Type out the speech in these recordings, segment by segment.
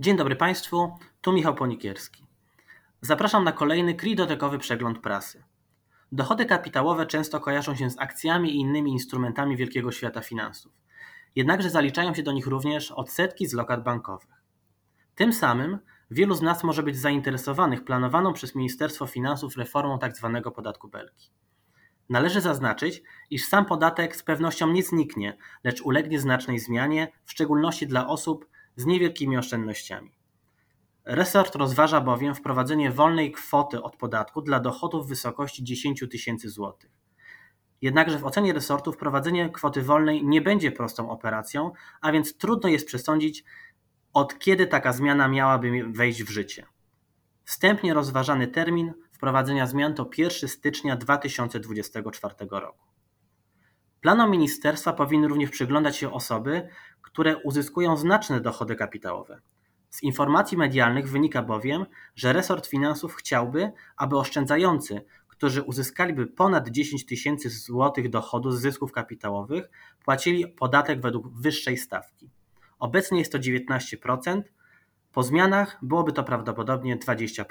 Dzień dobry Państwu, tu Michał Ponikierski. Zapraszam na kolejny kridotekowy przegląd prasy. Dochody kapitałowe często kojarzą się z akcjami i innymi instrumentami wielkiego świata finansów. Jednakże zaliczają się do nich również odsetki z lokat bankowych. Tym samym wielu z nas może być zainteresowanych planowaną przez Ministerstwo Finansów reformą tzw. Tak podatku Belki. Należy zaznaczyć, iż sam podatek z pewnością nie zniknie, lecz ulegnie znacznej zmianie, w szczególności dla osób z niewielkimi oszczędnościami. Resort rozważa bowiem wprowadzenie wolnej kwoty od podatku dla dochodów w wysokości 10 tysięcy złotych. Jednakże w ocenie resortu wprowadzenie kwoty wolnej nie będzie prostą operacją, a więc trudno jest przesądzić, od kiedy taka zmiana miałaby wejść w życie. Wstępnie rozważany termin wprowadzenia zmian to 1 stycznia 2024 roku. Planom ministerstwa powinny również przyglądać się osoby, które uzyskują znaczne dochody kapitałowe. Z informacji medialnych wynika bowiem, że resort finansów chciałby, aby oszczędzający, którzy uzyskaliby ponad 10 tysięcy złotych dochodu z zysków kapitałowych, płacili podatek według wyższej stawki. Obecnie jest to 19%, po zmianach byłoby to prawdopodobnie 20%.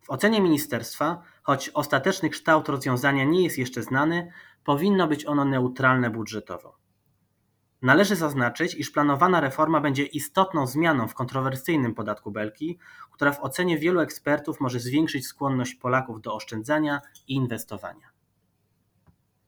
W ocenie ministerstwa, choć ostateczny kształt rozwiązania nie jest jeszcze znany, powinno być ono neutralne budżetowo. Należy zaznaczyć, iż planowana reforma będzie istotną zmianą w kontrowersyjnym podatku Belki, która w ocenie wielu ekspertów może zwiększyć skłonność Polaków do oszczędzania i inwestowania.